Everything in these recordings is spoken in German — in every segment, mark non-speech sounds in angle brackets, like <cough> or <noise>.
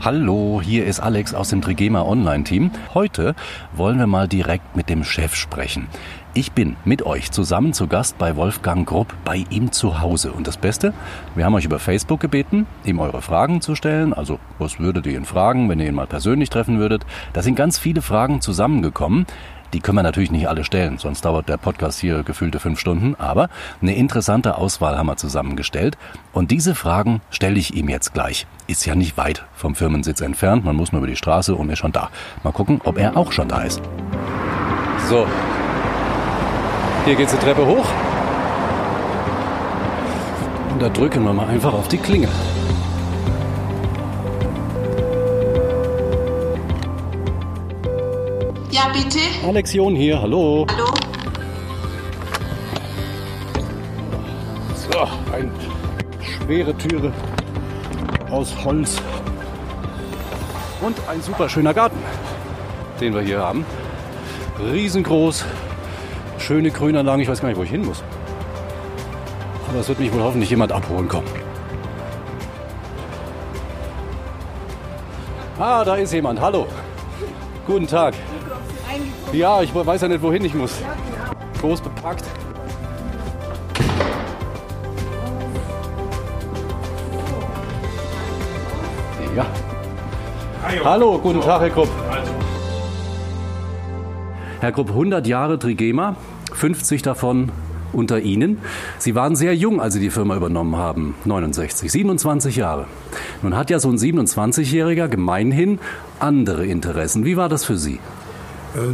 Hallo, hier ist Alex aus dem Trigema Online-Team. Heute wollen wir mal direkt mit dem Chef sprechen. Ich bin mit euch zusammen zu Gast bei Wolfgang Grupp bei ihm zu Hause. Und das Beste, wir haben euch über Facebook gebeten, ihm eure Fragen zu stellen. Also, was würdet ihr ihn fragen, wenn ihr ihn mal persönlich treffen würdet? Da sind ganz viele Fragen zusammengekommen. Die können wir natürlich nicht alle stellen, sonst dauert der Podcast hier gefühlte fünf Stunden. Aber eine interessante Auswahl haben wir zusammengestellt. Und diese Fragen stelle ich ihm jetzt gleich. Ist ja nicht weit vom Firmensitz entfernt. Man muss nur über die Straße und ist schon da. Mal gucken, ob er auch schon da ist. So. Hier geht's die Treppe hoch. Und da drücken wir mal einfach auf die Klingel. Bitte. Alex John hier, hallo. Hallo. So, eine schwere Türe aus Holz. Und ein super schöner Garten, den wir hier haben. Riesengroß, schöne Grünanlagen. Ich weiß gar nicht, wo ich hin muss. Aber es wird mich wohl hoffentlich jemand abholen kommen. Ah, da ist jemand. Hallo. Guten Tag. Ja, ich weiß ja nicht, wohin ich muss. Groß bepackt. Ja. Hallo, guten Tag, Herr Krupp. Herr Krupp, 100 Jahre Trigema, 50 davon unter Ihnen. Sie waren sehr jung, als Sie die Firma übernommen haben, 69, 27 Jahre. Nun hat ja so ein 27-Jähriger gemeinhin andere Interessen. Wie war das für Sie?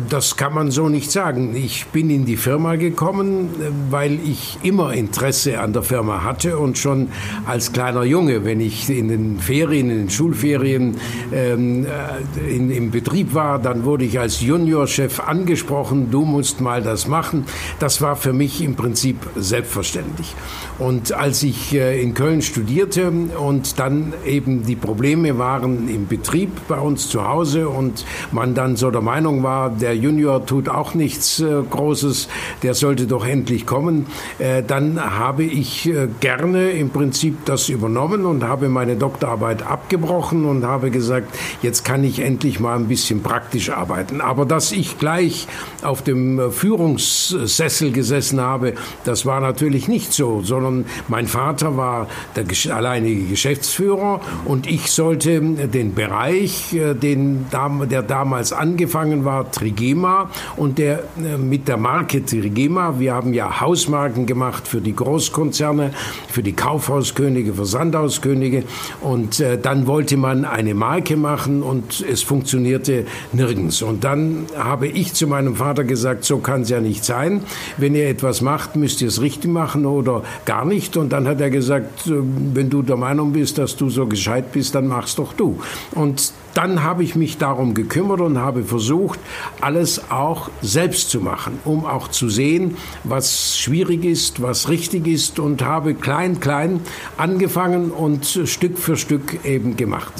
Das kann man so nicht sagen. Ich bin in die Firma gekommen, weil ich immer Interesse an der Firma hatte und schon als kleiner Junge, wenn ich in den Ferien, in den Schulferien ähm, äh, in, im Betrieb war, dann wurde ich als Juniorchef angesprochen, du musst mal das machen. Das war für mich im Prinzip selbstverständlich. Und als ich äh, in Köln studierte und dann eben die Probleme waren im Betrieb bei uns zu Hause und man dann so der Meinung war, der Junior tut auch nichts äh, Großes, der sollte doch endlich kommen. Äh, dann habe ich äh, gerne im Prinzip das übernommen und habe meine Doktorarbeit abgebrochen und habe gesagt, jetzt kann ich endlich mal ein bisschen praktisch arbeiten. Aber dass ich gleich auf dem Führungssessel gesessen habe, das war natürlich nicht so, sondern mein Vater war der alleinige Geschäftsführer und ich sollte den Bereich, den, der damals angefangen war, Trigema und der äh, mit der Marke Trigema, wir haben ja Hausmarken gemacht für die Großkonzerne, für die Kaufhauskönige, Versandhauskönige und äh, dann wollte man eine Marke machen und es funktionierte nirgends. Und dann habe ich zu meinem Vater gesagt, so kann es ja nicht sein. Wenn ihr etwas macht, müsst ihr es richtig machen oder gar nicht. Und dann hat er gesagt, äh, wenn du der Meinung bist, dass du so gescheit bist, dann mach's doch du. Und dann habe ich mich darum gekümmert und habe versucht, alles auch selbst zu machen, um auch zu sehen, was schwierig ist, was richtig ist und habe klein, klein angefangen und Stück für Stück eben gemacht.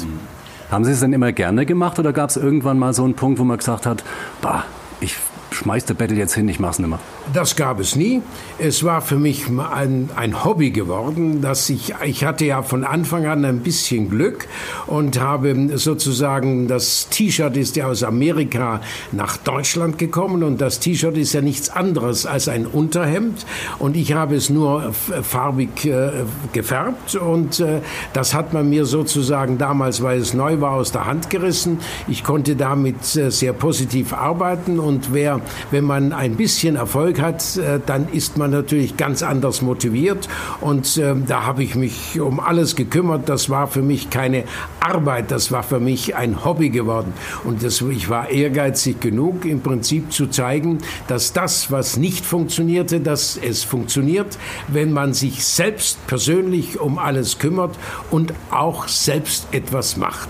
Haben Sie es denn immer gerne gemacht oder gab es irgendwann mal so einen Punkt, wo man gesagt hat, bah, ich schmeiß der Battle jetzt hin, ich mach's nicht mehr? Das gab es nie. Es war für mich ein, ein Hobby geworden, dass ich, ich hatte ja von Anfang an ein bisschen Glück und habe sozusagen, das T-Shirt ist ja aus Amerika nach Deutschland gekommen und das T-Shirt ist ja nichts anderes als ein Unterhemd und ich habe es nur farbig äh, gefärbt und äh, das hat man mir sozusagen damals, weil es neu war, aus der Hand gerissen. Ich konnte damit äh, sehr positiv arbeiten und wer, wenn man ein bisschen Erfolg hat, äh, dann ist man natürlich ganz anders motiviert. Und äh, da habe ich mich um alles gekümmert. Das war für mich keine Arbeit, das war für mich ein Hobby geworden. Und das, ich war ehrgeizig genug, im Prinzip zu zeigen, dass das, was nicht funktionierte, dass es funktioniert, wenn man sich selbst persönlich um alles kümmert und auch selbst etwas macht.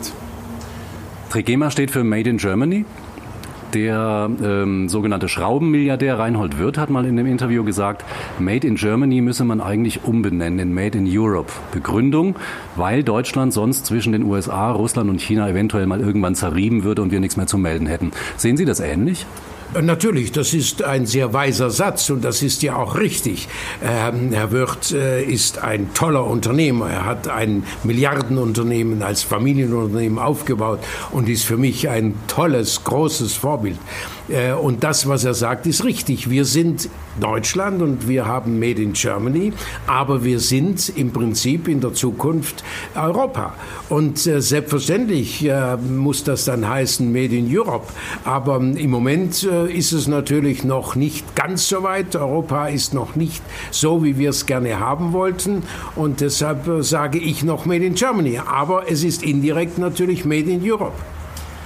Trigema steht für Made in Germany. Der ähm, sogenannte Schraubenmilliardär Reinhold Wirth hat mal in einem Interview gesagt, Made in Germany müsse man eigentlich umbenennen in Made in Europe. Begründung, weil Deutschland sonst zwischen den USA, Russland und China eventuell mal irgendwann zerrieben würde und wir nichts mehr zu melden hätten. Sehen Sie das ähnlich? Natürlich, das ist ein sehr weiser Satz und das ist ja auch richtig. Ähm, Herr Wirth äh, ist ein toller Unternehmer. Er hat ein Milliardenunternehmen als Familienunternehmen aufgebaut und ist für mich ein tolles, großes Vorbild. Äh, und das, was er sagt, ist richtig. Wir sind Deutschland und wir haben Made in Germany, aber wir sind im Prinzip in der Zukunft Europa. Und äh, selbstverständlich äh, muss das dann heißen Made in Europe. Aber im Moment ist es natürlich noch nicht ganz so weit. Europa ist noch nicht so, wie wir es gerne haben wollten. Und deshalb sage ich noch Made in Germany. Aber es ist indirekt natürlich Made in Europe.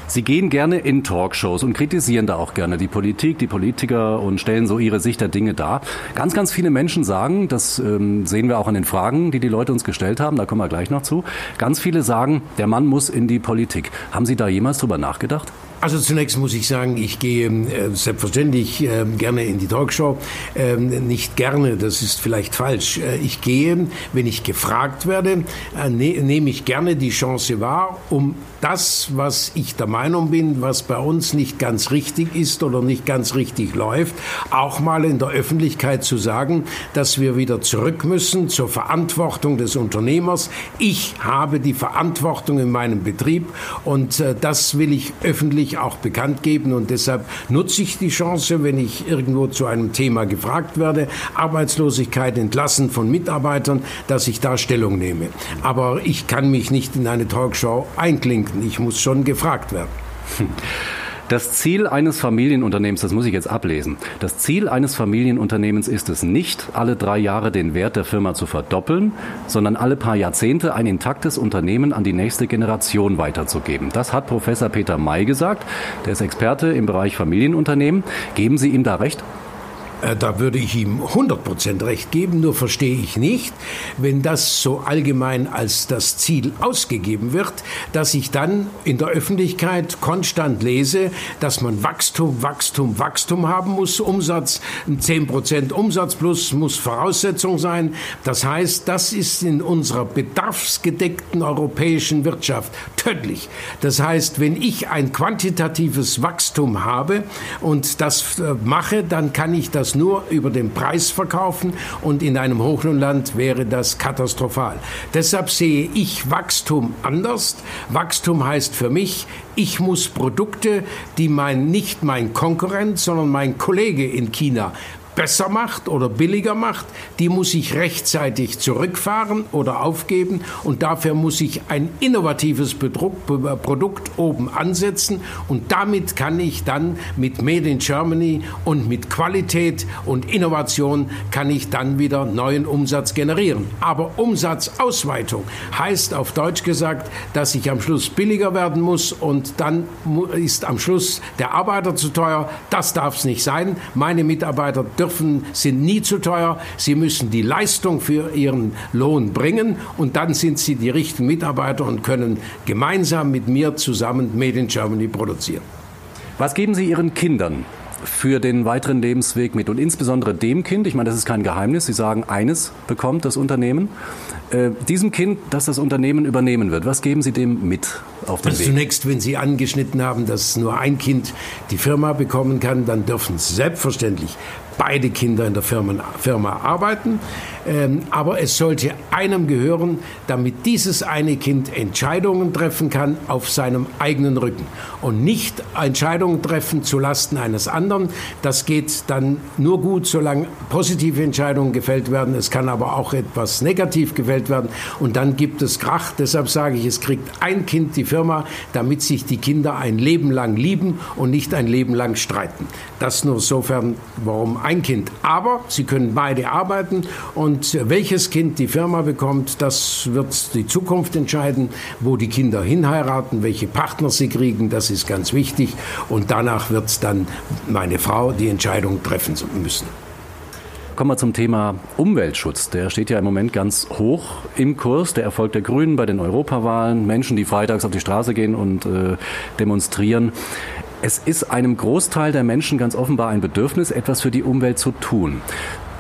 Sie gehen gerne in Talkshows und kritisieren da auch gerne die Politik, die Politiker und stellen so ihre Sicht der Dinge dar. Ganz, ganz viele Menschen sagen, das ähm, sehen wir auch an den Fragen, die die Leute uns gestellt haben, da kommen wir gleich noch zu. Ganz viele sagen, der Mann muss in die Politik. Haben Sie da jemals drüber nachgedacht? Also zunächst muss ich sagen, ich gehe äh, selbstverständlich äh, gerne in die Talkshow. Ähm, nicht gerne, das ist vielleicht falsch. Äh, ich gehe, wenn ich gefragt werde, äh, ne, nehme ich gerne die Chance wahr, um das, was ich der Meinung bin, was bei uns nicht ganz richtig ist oder nicht ganz richtig läuft, auch mal in der Öffentlichkeit zu sagen, dass wir wieder zurück müssen zur Verantwortung des Unternehmers. Ich habe die Verantwortung in meinem Betrieb und äh, das will ich öffentlich auch bekannt geben und deshalb nutze ich die Chance, wenn ich irgendwo zu einem Thema gefragt werde, Arbeitslosigkeit, Entlassen von Mitarbeitern, dass ich da Stellung nehme. Aber ich kann mich nicht in eine Talkshow einklinken denken. Ich muss schon gefragt werden. <laughs> Das Ziel eines Familienunternehmens, das muss ich jetzt ablesen, das Ziel eines Familienunternehmens ist es nicht, alle drei Jahre den Wert der Firma zu verdoppeln, sondern alle paar Jahrzehnte ein intaktes Unternehmen an die nächste Generation weiterzugeben. Das hat Professor Peter May gesagt. Der ist Experte im Bereich Familienunternehmen. Geben Sie ihm da recht? Äh, da würde ich ihm 100% recht geben, nur verstehe ich nicht, wenn das so allgemein als das Ziel ausgegeben wird, dass ich dann in der Öffentlichkeit konstant lese, dass man Wachstum, Wachstum, Wachstum haben muss, Umsatz, 10% Umsatz plus muss Voraussetzung sein. Das heißt, das ist in unserer bedarfsgedeckten europäischen Wirtschaft tödlich. Das heißt, wenn ich ein quantitatives Wachstum habe und das äh, mache, dann kann ich das das nur über den Preis verkaufen und in einem Hochlohnland wäre das katastrophal. Deshalb sehe ich Wachstum anders. Wachstum heißt für mich, ich muss Produkte, die mein, nicht mein Konkurrent, sondern mein Kollege in China besser macht oder billiger macht, die muss ich rechtzeitig zurückfahren oder aufgeben und dafür muss ich ein innovatives Produkt oben ansetzen und damit kann ich dann mit Made in Germany und mit Qualität und Innovation kann ich dann wieder neuen Umsatz generieren. Aber Umsatzausweitung heißt auf Deutsch gesagt, dass ich am Schluss billiger werden muss und dann ist am Schluss der Arbeiter zu teuer. Das darf es nicht sein. Meine Mitarbeiter dürfen dürfen, sind nie zu teuer. Sie müssen die Leistung für ihren Lohn bringen und dann sind sie die richtigen Mitarbeiter und können gemeinsam mit mir zusammen Made in Germany produzieren. Was geben Sie Ihren Kindern für den weiteren Lebensweg mit und insbesondere dem Kind, ich meine, das ist kein Geheimnis, Sie sagen, eines bekommt das Unternehmen, äh, diesem Kind, das das Unternehmen übernehmen wird, was geben Sie dem mit auf den also Weg? Zunächst, wenn Sie angeschnitten haben, dass nur ein Kind die Firma bekommen kann, dann dürfen selbstverständlich beide Kinder in der Firma, Firma arbeiten. Ähm, aber es sollte einem gehören, damit dieses eine Kind Entscheidungen treffen kann auf seinem eigenen Rücken und nicht Entscheidungen treffen zu Lasten eines anderen. Das geht dann nur gut, solange positive Entscheidungen gefällt werden. Es kann aber auch etwas negativ gefällt werden und dann gibt es Krach. Deshalb sage ich, es kriegt ein Kind die Firma, damit sich die Kinder ein Leben lang lieben und nicht ein Leben lang streiten. Das nur sofern, warum ein Kind. Aber sie können beide arbeiten und welches Kind die Firma bekommt, das wird die Zukunft entscheiden, wo die Kinder hinheiraten, welche Partner sie kriegen, das ist ganz wichtig. Und danach wird dann meine Frau die Entscheidung treffen müssen. Kommen wir zum Thema Umweltschutz. Der steht ja im Moment ganz hoch im Kurs. Der Erfolg der Grünen bei den Europawahlen, Menschen, die freitags auf die Straße gehen und äh, demonstrieren. Es ist einem Großteil der Menschen ganz offenbar ein Bedürfnis, etwas für die Umwelt zu tun.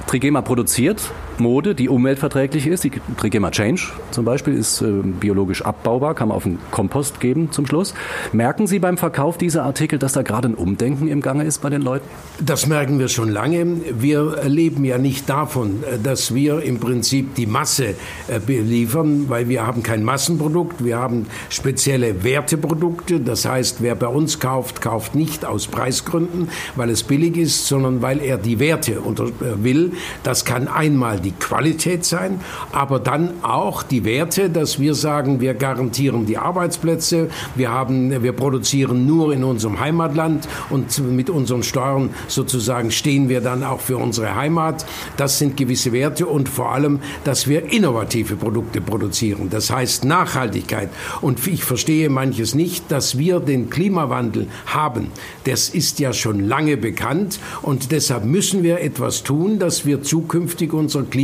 Trigema produziert Mode, die umweltverträglich ist. Die Trigema Change zum Beispiel ist äh, biologisch abbaubar, kann man auf den Kompost geben zum Schluss. Merken Sie beim Verkauf dieser Artikel, dass da gerade ein Umdenken im Gange ist bei den Leuten? Das merken wir schon lange. Wir leben ja nicht davon, dass wir im Prinzip die Masse äh, beliefern, weil wir haben kein Massenprodukt, wir haben spezielle Werteprodukte. Das heißt, wer bei uns kauft, kauft nicht aus Preisgründen, weil es billig ist, sondern weil er die Werte äh, will. Das kann einmal die Qualität sein, aber dann auch die Werte, dass wir sagen, wir garantieren die Arbeitsplätze, wir, haben, wir produzieren nur in unserem Heimatland und mit unseren Steuern sozusagen stehen wir dann auch für unsere Heimat. Das sind gewisse Werte und vor allem, dass wir innovative Produkte produzieren. Das heißt Nachhaltigkeit. Und ich verstehe manches nicht, dass wir den Klimawandel haben. Das ist ja schon lange bekannt und deshalb müssen wir etwas tun, dass wir zukünftig unser Klima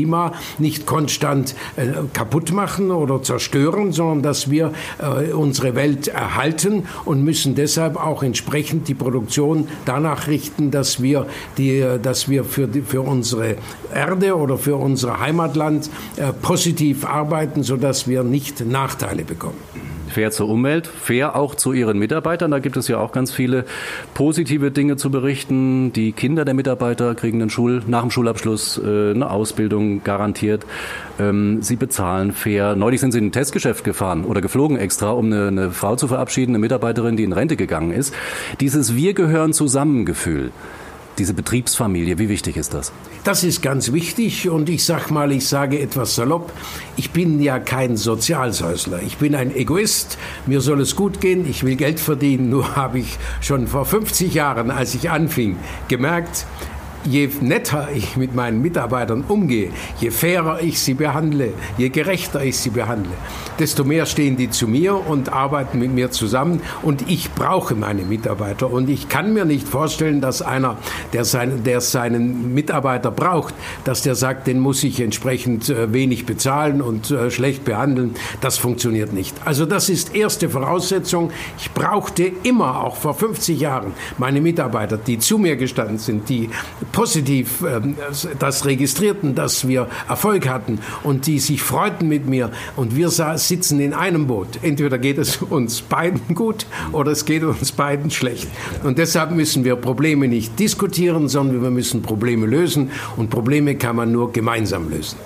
nicht konstant äh, kaputt machen oder zerstören, sondern dass wir äh, unsere Welt erhalten und müssen deshalb auch entsprechend die Produktion danach richten, dass wir, die, dass wir für, die, für unsere Erde oder für unser Heimatland äh, positiv arbeiten, sodass wir nicht Nachteile bekommen fair zur Umwelt, fair auch zu ihren Mitarbeitern. Da gibt es ja auch ganz viele positive Dinge zu berichten. Die Kinder der Mitarbeiter kriegen einen Schul nach dem Schulabschluss äh, eine Ausbildung garantiert. Ähm, sie bezahlen fair. Neulich sind sie in ein Testgeschäft gefahren oder geflogen extra, um eine, eine Frau zu verabschieden, eine Mitarbeiterin, die in Rente gegangen ist. Dieses Wir gehören zusammen Gefühl diese Betriebsfamilie, wie wichtig ist das? Das ist ganz wichtig und ich sag mal, ich sage etwas salopp, ich bin ja kein Sozialsäusler, ich bin ein Egoist, mir soll es gut gehen, ich will Geld verdienen, <laughs> nur habe ich schon vor 50 Jahren, als ich anfing, gemerkt, je netter ich mit meinen Mitarbeitern umgehe, je fairer ich sie behandle, je gerechter ich sie behandle, desto mehr stehen die zu mir und arbeiten mit mir zusammen. Und ich brauche meine Mitarbeiter. Und ich kann mir nicht vorstellen, dass einer, der, sein, der seinen Mitarbeiter braucht, dass der sagt, den muss ich entsprechend äh, wenig bezahlen und äh, schlecht behandeln. Das funktioniert nicht. Also das ist erste Voraussetzung. Ich brauchte immer, auch vor 50 Jahren, meine Mitarbeiter, die zu mir gestanden sind, die positiv ähm, das registrierten, dass wir Erfolg hatten und die sich freuten mit mir. Und wir sitzen in einem Boot. Entweder geht es <laughs> uns beiden gut oder es geht uns beiden schlecht. Und deshalb müssen wir Probleme nicht diskutieren, sondern wir müssen Probleme lösen. Und Probleme kann man nur gemeinsam lösen.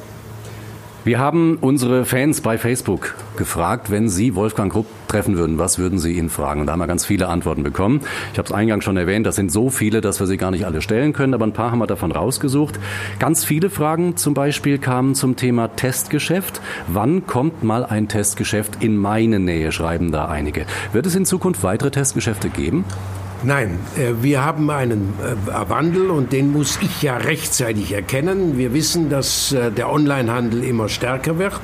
Wir haben unsere Fans bei Facebook gefragt, wenn Sie Wolfgang Krupp treffen würden, was würden Sie ihn fragen? Und da haben wir ganz viele Antworten bekommen. Ich habe es eingangs schon erwähnt, das sind so viele, dass wir sie gar nicht alle stellen können, aber ein paar haben wir davon rausgesucht. Ganz viele Fragen zum Beispiel kamen zum Thema Testgeschäft. Wann kommt mal ein Testgeschäft in meine Nähe, schreiben da einige. Wird es in Zukunft weitere Testgeschäfte geben? Nein, äh, wir haben einen äh, Wandel und den muss ich ja rechtzeitig erkennen. Wir wissen, dass äh, der Onlinehandel immer stärker wird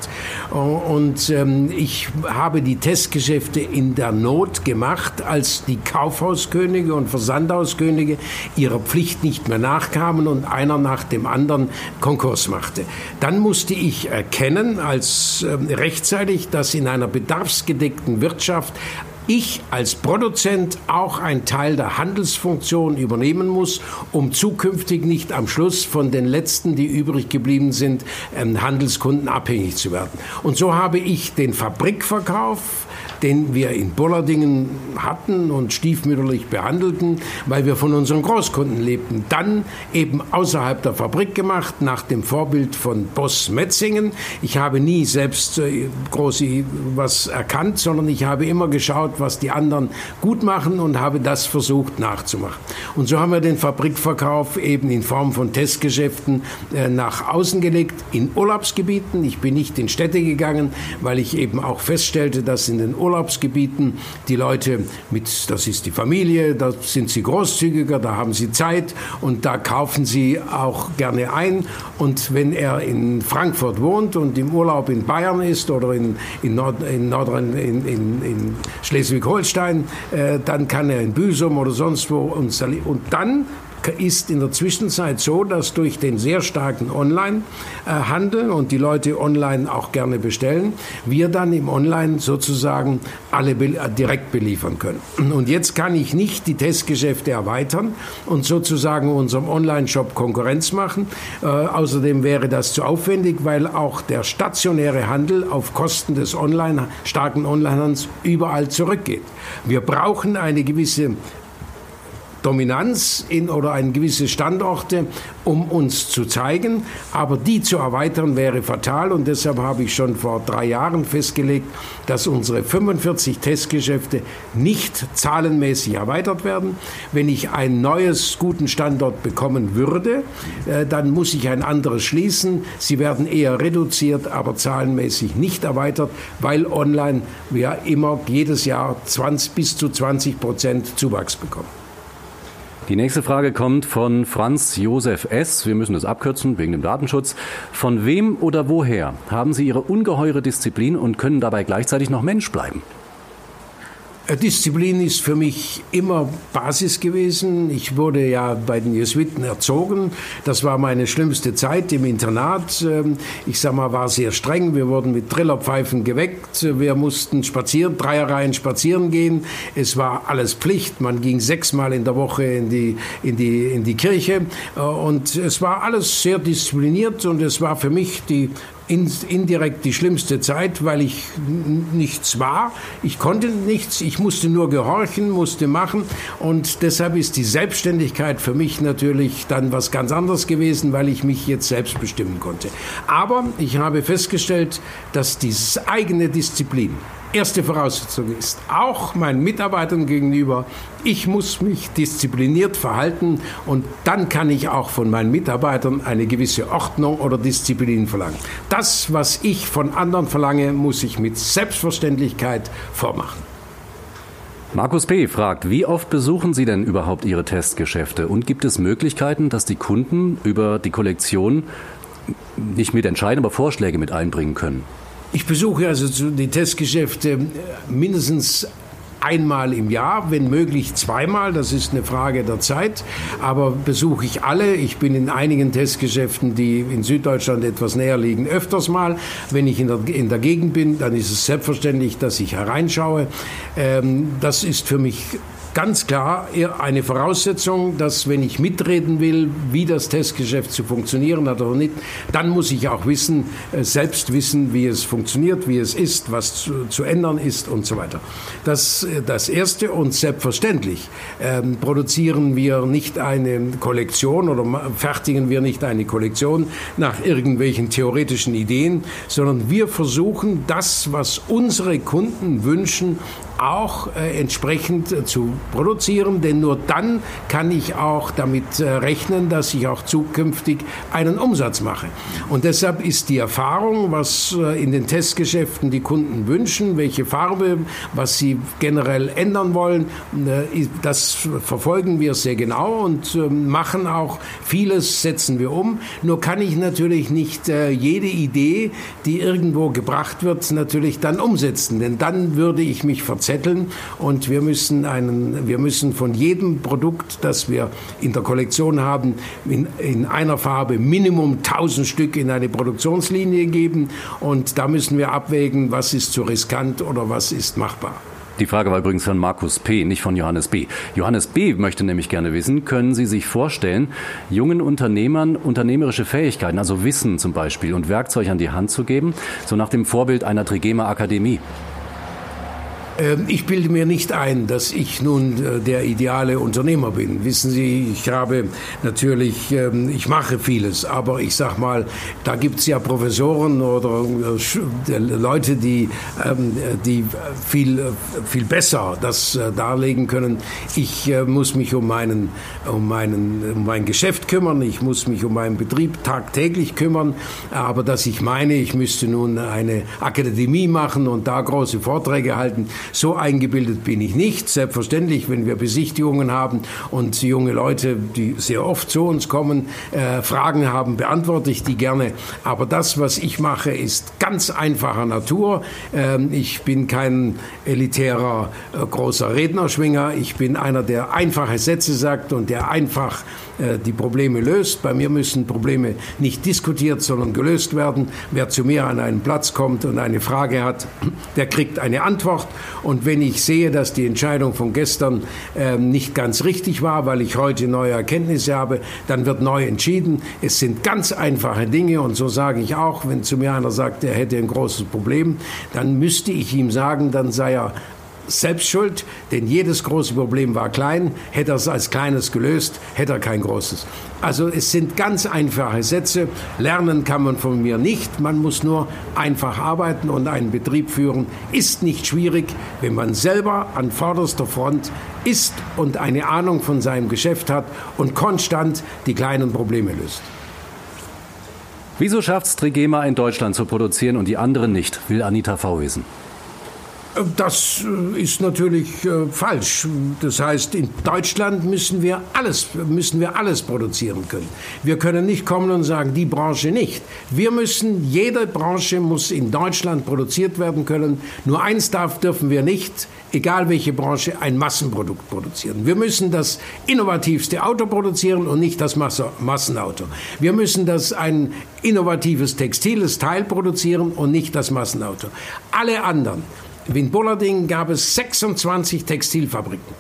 und ähm, ich habe die Testgeschäfte in der Not gemacht, als die Kaufhauskönige und Versandhauskönige ihrer Pflicht nicht mehr nachkamen und einer nach dem anderen Konkurs machte. Dann musste ich erkennen, als ähm, rechtzeitig, dass in einer bedarfsgedeckten Wirtschaft ich als Produzent auch einen Teil der Handelsfunktion übernehmen muss, um zukünftig nicht am Schluss von den letzten, die übrig geblieben sind, ähm, Handelskunden abhängig zu werden. Und so habe ich den Fabrikverkauf den wir in Bollardingen hatten und stiefmütterlich behandelten, weil wir von unseren Großkunden lebten. Dann eben außerhalb der Fabrik gemacht, nach dem Vorbild von Boss Metzingen. Ich habe nie selbst äh, groß was erkannt, sondern ich habe immer geschaut, was die anderen gut machen und habe das versucht nachzumachen. Und so haben wir den Fabrikverkauf eben in Form von Testgeschäften äh, nach außen gelegt, in Urlaubsgebieten. Ich bin nicht in Städte gegangen, weil ich eben auch feststellte, dass in den Urlaubsgebieten die Leute mit, das ist die Familie, da sind sie großzügiger, da haben sie Zeit und da kaufen sie auch gerne ein. Und wenn er in Frankfurt wohnt und im Urlaub in Bayern ist oder in, in, Nord, in, Nordrhein, in, in, in Schleswig-Holstein, äh, dann kann er in Büsum oder sonst wo und, und dann ist in der Zwischenzeit so, dass durch den sehr starken Online-Handel und die Leute online auch gerne bestellen, wir dann im Online sozusagen alle direkt beliefern können. Und jetzt kann ich nicht die Testgeschäfte erweitern und sozusagen unserem Online-Shop Konkurrenz machen. Äh, außerdem wäre das zu aufwendig, weil auch der stationäre Handel auf Kosten des Online, starken Onlinehandels überall zurückgeht. Wir brauchen eine gewisse Dominanz in oder ein gewisse Standorte, um uns zu zeigen. Aber die zu erweitern wäre fatal und deshalb habe ich schon vor drei Jahren festgelegt, dass unsere 45 Testgeschäfte nicht zahlenmäßig erweitert werden. Wenn ich ein neues guten Standort bekommen würde, äh, dann muss ich ein anderes schließen. Sie werden eher reduziert, aber zahlenmäßig nicht erweitert, weil online wir immer jedes Jahr 20 bis zu 20 Prozent Zuwachs bekommen. Die nächste Frage kommt von Franz Josef S. Wir müssen das abkürzen wegen dem Datenschutz. Von wem oder woher haben Sie Ihre ungeheure Disziplin und können dabei gleichzeitig noch Mensch bleiben? Äh, Disziplin ist für mich immer Basis gewesen. Ich wurde ja bei den Jesuiten erzogen. Das war meine schlimmste Zeit im Internat. Ähm, ich sag mal, war sehr streng. Wir wurden mit Trillerpfeifen geweckt. Wir mussten spazieren, Dreierreihen spazieren gehen. Es war alles Pflicht. Man ging sechsmal in der Woche in die, in die, in die Kirche. Äh, und es war alles sehr diszipliniert und es war für mich die indirekt die schlimmste Zeit, weil ich nichts war. Ich konnte nichts, ich musste nur gehorchen, musste machen und deshalb ist die Selbstständigkeit für mich natürlich dann was ganz anderes gewesen, weil ich mich jetzt selbst bestimmen konnte. Aber ich habe festgestellt, dass diese eigene Disziplin erste Voraussetzung ist, auch meinen Mitarbeitern gegenüber, ich muss mich diszipliniert verhalten und dann kann ich auch von meinen Mitarbeitern eine gewisse Ordnung oder Disziplin verlangen. Das, was ich von anderen verlange, muss ich mit Selbstverständlichkeit vormachen. Markus P. fragt, wie oft besuchen Sie denn überhaupt Ihre Testgeschäfte und gibt es Möglichkeiten, dass die Kunden über die Kollektion nicht mitentscheiden, aber Vorschläge mit einbringen können? Ich besuche also die Testgeschäfte äh, mindestens einmal im Jahr, wenn möglich zweimal. Das ist eine Frage der Zeit. Aber besuche ich alle. Ich bin in einigen Testgeschäften, die in Süddeutschland etwas näher liegen, öfters mal. Wenn ich in der, in der Gegend bin, dann ist es selbstverständlich, dass ich hereinschaue. Ähm, das ist für mich ganz klar eine Voraussetzung, dass wenn ich mitreden will, wie das Testgeschäft zu funktionieren hat oder nicht, dann muss ich auch wissen, äh, selbst wissen, wie es funktioniert, wie es ist, was zu, zu ändern ist und so weiter. Das äh, das Erste und selbstverständlich ähm, produzieren wir nicht eine Kollektion oder fertigen wir nicht eine Kollektion nach irgendwelchen theoretischen Ideen, sondern wir versuchen das, was unsere Kunden wünschen, auch äh, entsprechend äh, zu produzieren, denn nur dann kann ich auch damit äh, rechnen, dass ich auch zukünftig einen Umsatz mache. Und deshalb ist die Erfahrung, was äh, in den Testgeschäften die Kunden wünschen, welche Farbe, was sie generell ändern wollen, äh, das verfolgen wir sehr genau und ähm, machen auch vieles, setzen wir um. Nur kann ich natürlich nicht äh, jede Idee, die irgendwo gebracht wird, natürlich dann umsetzen, denn dann würde ich mich verzetteln und wir müssen einen, wir müssen von jedem Produkt, das wir in der Kollektion haben, in, in einer Farbe Minimum 1000 Stück in eine Produktionslinie geben. Und da müssen wir abwägen, was ist zu riskant oder was ist machbar. Die Frage war übrigens von Markus P., nicht von Johannes B. Johannes B. möchte nämlich gerne wissen, können Sie sich vorstellen, jungen Unternehmern unternehmerische Fähigkeiten, also Wissen zum Beispiel und Werkzeug an die Hand zu geben, so nach dem Vorbild einer Trigema Akademie? Ähm, ich bilde mir nicht ein, dass ich nun äh, der ideale Unternehmer bin. Wissen Sie, ich habe natürlich, ähm, ich mache vieles, aber ich sag mal, da gibt es ja Professoren oder äh, Leute, die, ähm, die viel, viel besser das äh, darlegen können. Ich muss mich um, meinen, um, meinen, um mein Geschäft kümmern, ich muss mich um meinen Betrieb tagtäglich kümmern, aber dass ich meine, ich müsste nun eine Akademie machen und da große Vorträge halten, So eingebildet bin ich nicht. Selbstverständlich, wenn wir Besichtigungen haben und junge Leute, die sehr oft zu uns kommen, äh, Fragen haben, beantworte ich die gerne. Aber das, was ich mache, ist ganz einfacher Natur. Ähm, ich bin kein elitärer, äh, großer Rednerschwinger. Ich bin einer, der einfache Sätze sagt und der einfach die Probleme löst. Bei mir müssen Probleme nicht diskutiert, sondern gelöst werden. Wer zu mir an einen Platz kommt und eine Frage hat, der kriegt eine Antwort. Und wenn ich sehe, dass die Entscheidung von gestern äh, nicht ganz richtig war, weil ich heute neue Erkenntnisse habe, dann wird neu entschieden. Es sind ganz einfache Dinge und so sage ich auch, wenn zu mir einer sagt, er hätte ein großes Problem, dann müsste ich ihm sagen, dann sei er selbst schuld, denn jedes große Problem war klein. Hätte er es als kleines gelöst, hätte er kein großes. Also es sind ganz einfache Sätze. Lernen kann man von mir nicht. Man muss nur einfach arbeiten und einen Betrieb führen. Ist nicht schwierig, wenn man selber an vorderster Front ist und eine Ahnung von seinem Geschäft hat und konstant die kleinen Probleme löst. Wieso schafft es Trigema in Deutschland zu produzieren und die anderen nicht, will Anita V wissen. Das äh, ist natürlich äh, falsch. Das heißt, in Deutschland müssen wir alles, müssen wir alles produzieren können. Wir können nicht kommen und sagen, die Branche nicht. Wir müssen, jede Branche muss in Deutschland produziert werden können. Nur eins darf, dürfen wir nicht, egal welche Branche, ein Massenprodukt produzieren. Wir müssen das innovativste Auto produzieren und nicht das Massenauto. Wir müssen das ein innovatives textiles Teil produzieren und nicht das Massenauto. Alle anderen in Bollarding gab es 26 Textilfabriken.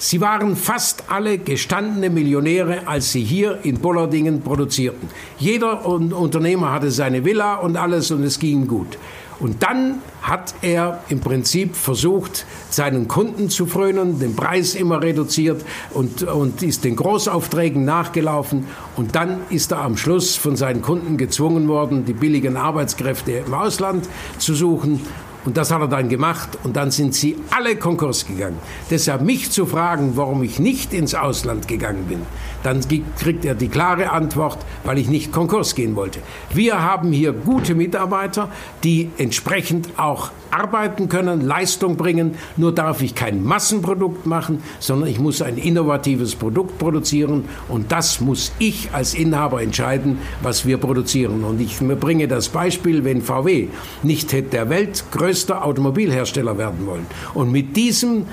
Sie waren fast alle gestandene Millionäre, als sie hier in Bollardingen produzierten. Jeder Unternehmer hatte seine Villa und alles und es ging gut. Und dann hat er im Prinzip versucht, seinen Kunden zu frönen, den Preis immer reduziert und, und ist den Großaufträgen nachgelaufen. Und dann ist er am Schluss von seinen Kunden gezwungen worden, die billigen Arbeitskräfte im Ausland zu suchen. Und das hat er dann gemacht und dann sind sie alle Konkurs gegangen. Deshalb mich zu fragen, warum ich nicht ins Ausland gegangen bin, dann kriegt er die klare Antwort, weil ich nicht Konkurs gehen wollte. Wir haben hier gute Mitarbeiter, die entsprechend auch arbeiten können, Leistung bringen. Nur darf ich kein Massenprodukt machen, sondern ich muss ein innovatives Produkt produzieren und das muss ich als Inhaber entscheiden, was wir produzieren. Und ich bringe das Beispiel, wenn VW nicht der weltgrößte Automobilhersteller werden wollen und mit diesem,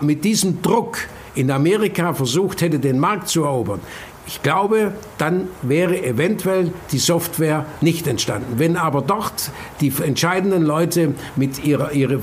mit diesem Druck in Amerika versucht hätte, den Markt zu erobern, ich glaube, dann wäre eventuell die Software nicht entstanden. Wenn aber dort die entscheidenden Leute mit ihrer, ihrer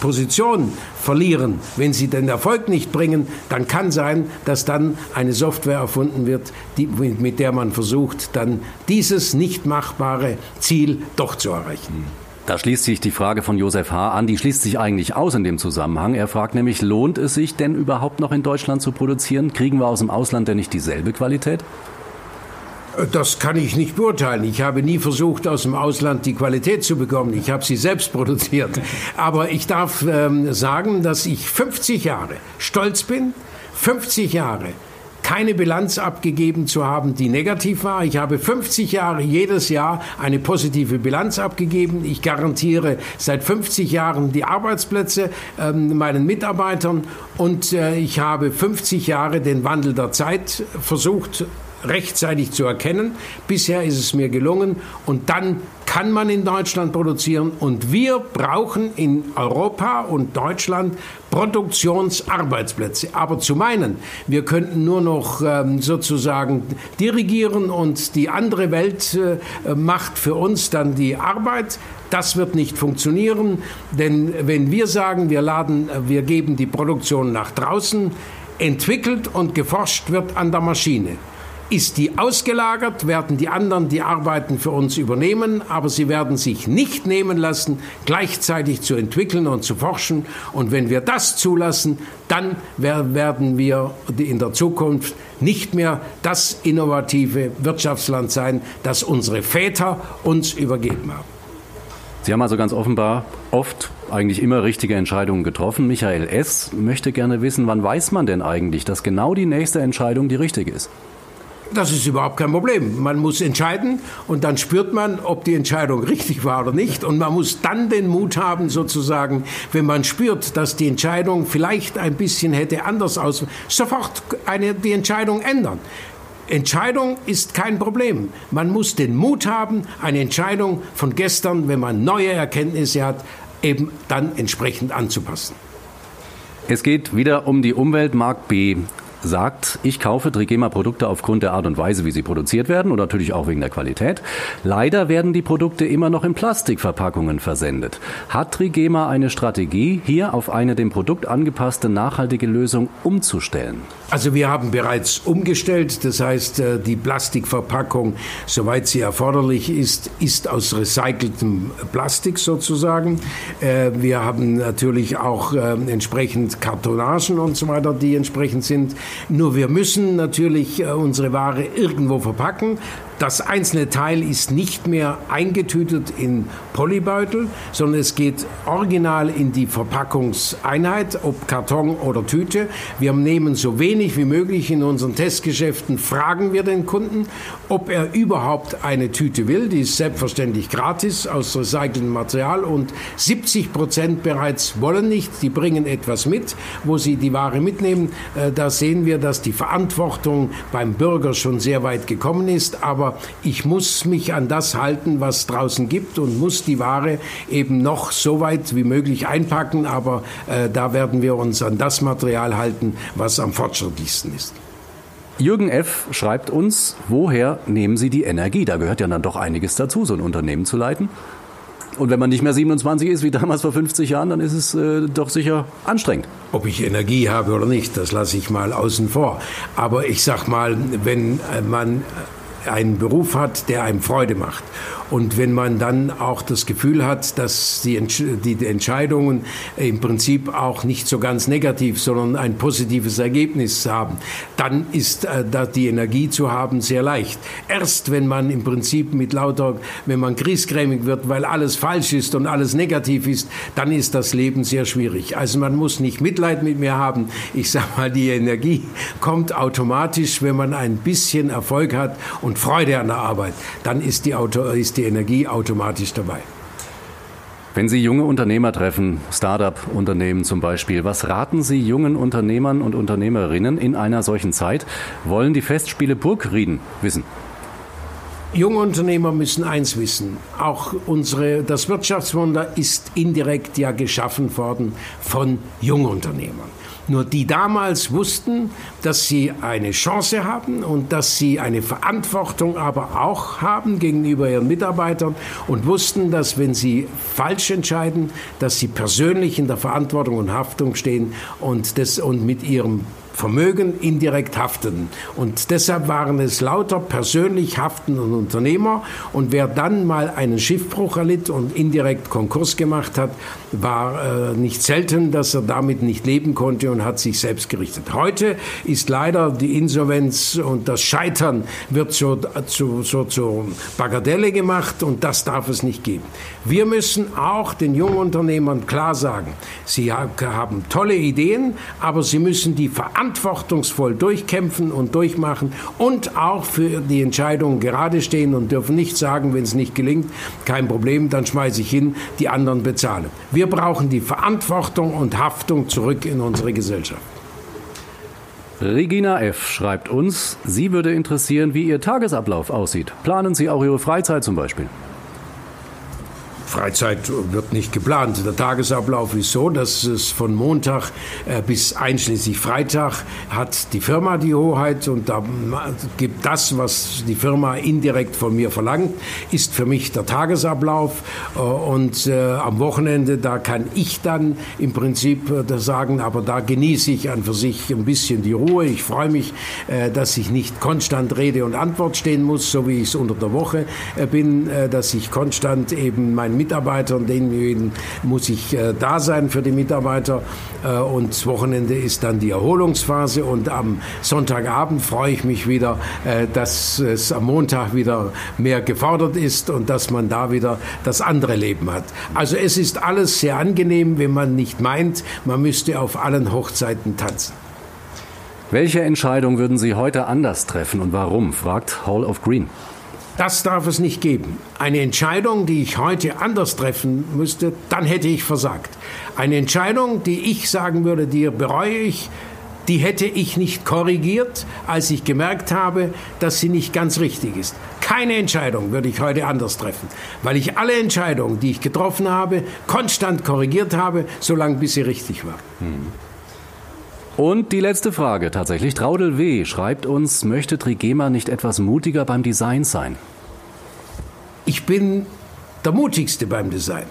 Position verlieren, wenn sie den Erfolg nicht bringen, dann kann sein, dass dann eine Software erfunden wird, die, mit der man versucht, dann dieses nicht machbare Ziel doch zu erreichen. Da schließt sich die Frage von Josef H. an, die schließt sich eigentlich aus in dem Zusammenhang. Er fragt nämlich, lohnt es sich denn überhaupt noch in Deutschland zu produzieren? Kriegen wir aus dem Ausland denn nicht dieselbe Qualität? Das kann ich nicht beurteilen. Ich habe nie versucht, aus dem Ausland die Qualität zu bekommen. Ich habe sie selbst produziert. Aber ich darf ähm, sagen, dass ich 50 Jahre stolz bin, 50 Jahre keine Bilanz abgegeben zu haben, die negativ war. Ich habe 50 Jahre jedes Jahr eine positive Bilanz abgegeben. Ich garantiere seit 50 Jahren die Arbeitsplätze äh, meinen Mitarbeitern und äh, ich habe 50 Jahre den Wandel der Zeit versucht rechtzeitig zu erkennen. Bisher ist es mir gelungen und dann kann man in Deutschland produzieren und wir brauchen in Europa und Deutschland Produktionsarbeitsplätze. Aber zu meinen, wir könnten nur noch ähm, sozusagen dirigieren und die andere Welt äh, macht für uns dann die Arbeit, das wird nicht funktionieren, denn wenn wir sagen, wir laden, äh, wir geben die Produktion nach draußen, entwickelt und geforscht wird an der Maschine ist die ausgelagert, werden die anderen die Arbeiten für uns übernehmen, aber sie werden sich nicht nehmen lassen, gleichzeitig zu entwickeln und zu forschen. Und wenn wir das zulassen, dann werden wir in der Zukunft nicht mehr das innovative Wirtschaftsland sein, das unsere Väter uns übergeben haben. Sie haben also ganz offenbar oft, eigentlich immer richtige Entscheidungen getroffen. Michael S. möchte gerne wissen, wann weiß man denn eigentlich, dass genau die nächste Entscheidung die richtige ist? Das ist überhaupt kein Problem. Man muss entscheiden und dann spürt man, ob die Entscheidung richtig war oder nicht. Und man muss dann den Mut haben, sozusagen, wenn man spürt, dass die Entscheidung vielleicht ein bisschen hätte anders aus, sofort eine, die Entscheidung ändern. Entscheidung ist kein Problem. Man muss den Mut haben, eine Entscheidung von gestern, wenn man neue Erkenntnisse hat, eben dann entsprechend anzupassen. Es geht wieder um die Umwelt. Mark B sagt, ich kaufe Trigema-Produkte aufgrund der Art und Weise, wie sie produziert werden und natürlich auch wegen der Qualität. Leider werden die Produkte immer noch in Plastikverpackungen versendet. Hat Trigema eine Strategie, hier auf eine dem Produkt angepasste nachhaltige Lösung umzustellen? Also wir haben bereits umgestellt. Das heißt, äh, die Plastikverpackung, soweit sie erforderlich ist, ist aus recyceltem Plastik sozusagen. Äh, wir haben natürlich auch ähm, entsprechend Kartonagen und so weiter, die entsprechend sind. Nur wir müssen natürlich äh, unsere Ware irgendwo verpacken. Das einzelne Teil ist nicht mehr eingetütet in Polybeutel, sondern es geht original in die Verpackungseinheit, ob Karton oder Tüte. Wir nehmen so wenig wie möglich in unseren Testgeschäften, fragen wir den Kunden, ob er überhaupt eine Tüte will. Die ist selbstverständlich gratis aus recyceltem Material und 70 Prozent bereits wollen nicht. Die bringen etwas mit, wo sie die Ware mitnehmen. Äh, da sehen wir, dass die Verantwortung beim Bürger schon sehr weit gekommen ist. Aber aber ich muss mich an das halten, was draußen gibt und muss die Ware eben noch so weit wie möglich einpacken, aber äh, da werden wir uns an das Material halten, was am fortschrittlichsten ist. Jürgen F. schreibt uns, woher nehmen Sie die Energie? Da gehört ja dann doch einiges dazu, so ein Unternehmen zu leiten. Und wenn man nicht mehr 27 ist wie damals vor 50 Jahren, dann ist es äh, doch sicher anstrengend. Ob ich Energie habe oder nicht, das lasse ich mal außen vor. Aber ich sag mal, wenn äh, man einen Beruf hat, der einem Freude macht. Und wenn man dann auch das Gefühl hat, dass die, die Entscheidungen im Prinzip auch nicht so ganz negativ, sondern ein positives Ergebnis haben, dann ist äh, die Energie zu haben sehr leicht. Erst wenn man im Prinzip mit lauter, wenn man griesgrämig wird, weil alles falsch ist und alles negativ ist, dann ist das Leben sehr schwierig. Also man muss nicht Mitleid mit mir haben. Ich sag mal, die Energie kommt automatisch, wenn man ein bisschen Erfolg hat und Freude an der Arbeit, dann ist die, Auto, ist die Energie automatisch dabei. Wenn Sie junge Unternehmer treffen, Start-up-Unternehmen zum Beispiel, was raten Sie jungen Unternehmern und Unternehmerinnen in einer solchen Zeit? Wollen die Festspiele Burgrieden wissen? Junge Unternehmer müssen eins wissen. Auch unsere, das Wirtschaftswunder ist indirekt ja geschaffen worden von Jungunternehmern. Nur die damals wussten, dass sie eine Chance haben und dass sie eine Verantwortung aber auch haben gegenüber ihren Mitarbeitern und wussten, dass wenn sie falsch entscheiden, dass sie persönlich in der Verantwortung und Haftung stehen und, das, und mit ihrem Vermögen indirekt haften. Und deshalb waren es lauter persönlich haftende Unternehmer. Und wer dann mal einen Schiffbruch erlitt und indirekt Konkurs gemacht hat, war äh, nicht selten, dass er damit nicht leben konnte und hat sich selbst gerichtet. Heute ist leider die Insolvenz und das Scheitern wird so zu, so zur Bagatelle gemacht und das darf es nicht geben. Wir müssen auch den jungen Unternehmern klar sagen, sie haben tolle Ideen, aber sie müssen die Verantwortung verantwortungsvoll durchkämpfen und durchmachen und auch für die Entscheidungen gerade stehen und dürfen nicht sagen, wenn es nicht gelingt, kein Problem, dann schmeiße ich hin, die anderen bezahlen. Wir brauchen die Verantwortung und Haftung zurück in unsere Gesellschaft. Regina F. schreibt uns, Sie würde interessieren, wie Ihr Tagesablauf aussieht. Planen Sie auch Ihre Freizeit zum Beispiel? Freizeit wird nicht geplant. Der Tagesablauf ist so, dass es von Montag äh, bis einschließlich Freitag hat die Firma die Hoheit und da gibt das, was die Firma indirekt von mir verlangt, ist für mich der Tagesablauf äh, und äh, am Wochenende, da kann ich dann im Prinzip sagen, aber da genieße ich an für sich ein bisschen die Ruhe. Ich freue mich, dass ich nicht konstant Rede und Antwort stehen muss, so wie ich es unter der Woche bin, dass ich konstant eben mein Mitarbeitern, denen muss ich äh, da sein für die Mitarbeiter. Äh, und das Wochenende ist dann die Erholungsphase und am Sonntagabend freue ich mich wieder, äh, dass es am Montag wieder mehr gefordert ist und dass man da wieder das andere Leben hat. Also es ist alles sehr angenehm, wenn man nicht meint, man müsste auf allen Hochzeiten tanzen. Welche Entscheidung würden Sie heute anders treffen und warum? fragt Hall of Green. Das darf es nicht geben. Eine Entscheidung, die ich heute anders treffen müsste, dann hätte ich versagt. Eine Entscheidung, die ich sagen würde, die bereue ich, die hätte ich nicht korrigiert, als ich gemerkt habe, dass sie nicht ganz richtig ist. Keine Entscheidung würde ich heute anders treffen, weil ich alle Entscheidungen, die ich getroffen habe, konstant korrigiert habe, solange bis sie richtig war. Hm. Und die letzte Frage tatsächlich. Traudel W. schreibt uns, möchte Trigema nicht etwas mutiger beim Design sein? Ich bin der mutigste beim Design.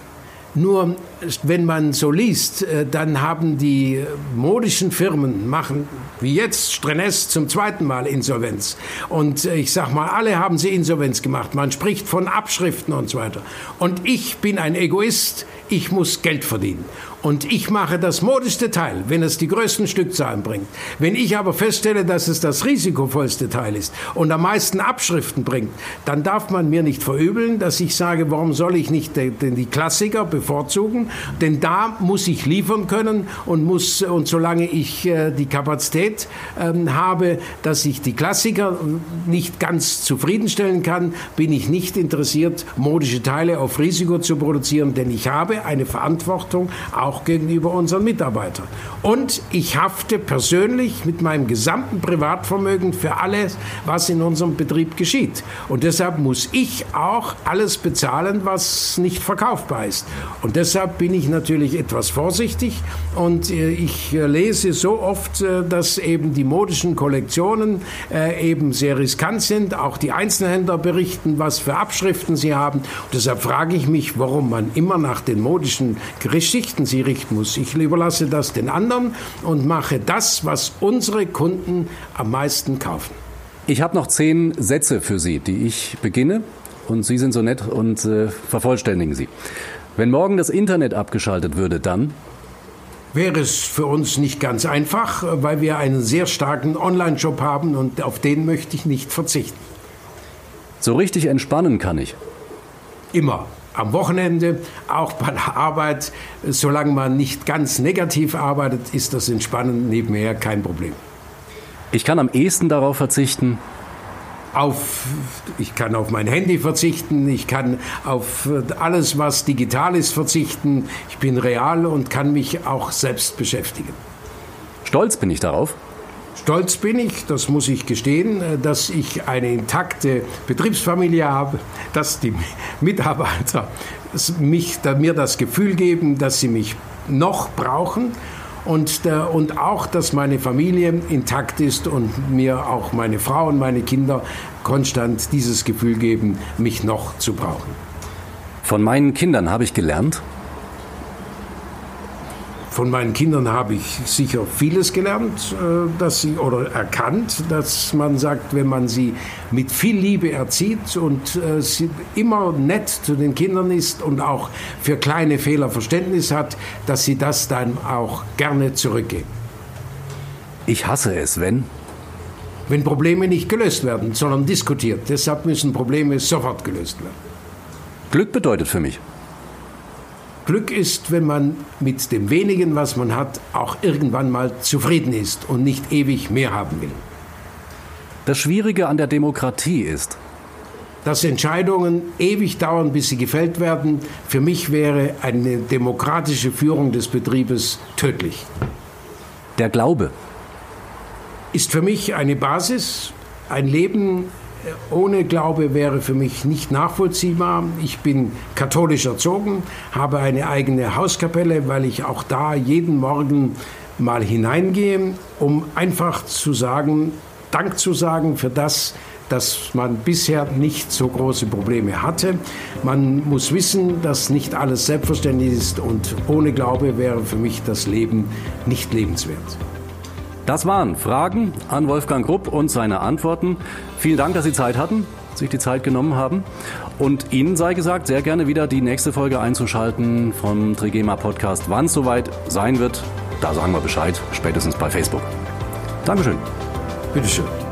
Nur wenn man so liest, äh, dann haben die modischen Firmen machen wie jetzt Strenes zum zweiten Mal Insolvenz. Und äh, ich sag mal, alle haben sie Insolvenz gemacht. Man spricht von Abschriften und so weiter. Und ich bin ein Egoist. Ich muss Geld verdienen. Und ich mache das modischste Teil, wenn es die größten Stückzahlen bringt. Wenn ich aber feststelle, dass es das risikovollste Teil ist und am meisten Abschriften bringt, dann darf man mir nicht verübeln, dass ich sage, warum soll ich nicht die Klassiker bevorzugen? Denn da muss ich liefern können und muss, und solange ich äh, die Kapazität ähm, habe, dass ich die Klassiker nicht ganz zufriedenstellen kann, bin ich nicht interessiert, modische Teile auf Risiko zu produzieren, denn ich habe eine Verantwortung auch auch gegenüber unseren Mitarbeitern. Und ich hafte persönlich mit meinem gesamten Privatvermögen für alles, was in unserem Betrieb geschieht. Und deshalb muss ich auch alles bezahlen, was nicht verkaufbar ist. Und deshalb bin ich natürlich etwas vorsichtig und äh, ich äh, lese so oft, äh, dass eben die modischen Kollektionen eben sehr riskant sind. Auch die Einzelhändler berichten, was für Abschriften sie haben. Und deshalb frage ich mich, warum man immer nach den modischen Geschichten sie richten muss. Ich überlasse das den anderen und mache das, was unsere Kunden am meisten kaufen. Ich habe noch zehn Sätze für Sie, die ich beginne und Sie sind so nett und äh, vervollständigen sie. Wenn morgen das Internet abgeschaltet würde, dann wäre es für uns nicht ganz einfach, weil wir einen sehr starken Online-Shop haben und auf den möchte ich nicht verzichten. So richtig entspannen kann ich. Immer am Wochenende, auch bei der Arbeit. Solange man nicht ganz negativ arbeitet, ist das Entspannen nebenher kein Problem. Ich kann am ehesten darauf verzichten, auf, ich kann auf mein Handy verzichten, ich kann auf alles, was digital ist, verzichten. Ich bin real und kann mich auch selbst beschäftigen. Stolz bin ich darauf. Stolz bin ich, das muss ich gestehen, äh, dass ich eine intakte Betriebsfamilie habe, dass die Mitarbeiter mich, mir das Gefühl geben, dass sie mich noch brauchen und, der, und auch, dass meine Familie intakt ist und mir auch meine Frau und meine Kinder konstant dieses Gefühl geben, mich noch zu brauchen. Von meinen Kindern habe ich gelernt, von meinen Kindern habe ich sicher vieles gelernt, äh, dass sie oder erkannt, dass man sagt, wenn man sie mit viel Liebe erzieht und äh, sie immer nett zu den Kindern ist und auch für kleine Fehler Verständnis hat, dass sie das dann auch gerne zurückgeben. Ich hasse es, wenn wenn Probleme nicht gelöst werden, sondern diskutiert. Deshalb müssen Probleme sofort gelöst werden. Glück bedeutet für mich, Glück ist, wenn man mit dem wenigen, was man hat, auch irgendwann mal zufrieden ist und nicht ewig mehr haben will. Das Schwierige an der Demokratie ist, dass Entscheidungen ewig dauern, bis sie gefällt werden. Für mich wäre eine demokratische Führung des Betriebes tödlich. Der Glaube ist für mich eine Basis. Ein Leben ohne Glaube wäre für mich nicht nachvollziehbar. Ich bin katholisch erzogen, habe eine eigene Hauskapelle, weil ich auch da jeden Morgen mal hineingehe, um einfach zu sagen, Dank zu sagen für das, dass man bisher nicht so große Probleme hatte. Man muss wissen, dass nicht alles selbstverständlich ist und ohne Glaube wäre für mich das Leben nicht lebenswert. Das waren Fragen an Wolfgang Grupp und seine Antworten. Vielen Dank, dass Sie Zeit hatten, sich die Zeit genommen haben. Und Ihnen sei gesagt, sehr gerne wieder die nächste Folge einzuschalten vom Trigema Podcast. Wann es soweit sein wird, da sagen wir Bescheid, spätestens bei Facebook. Dankeschön. Bitteschön.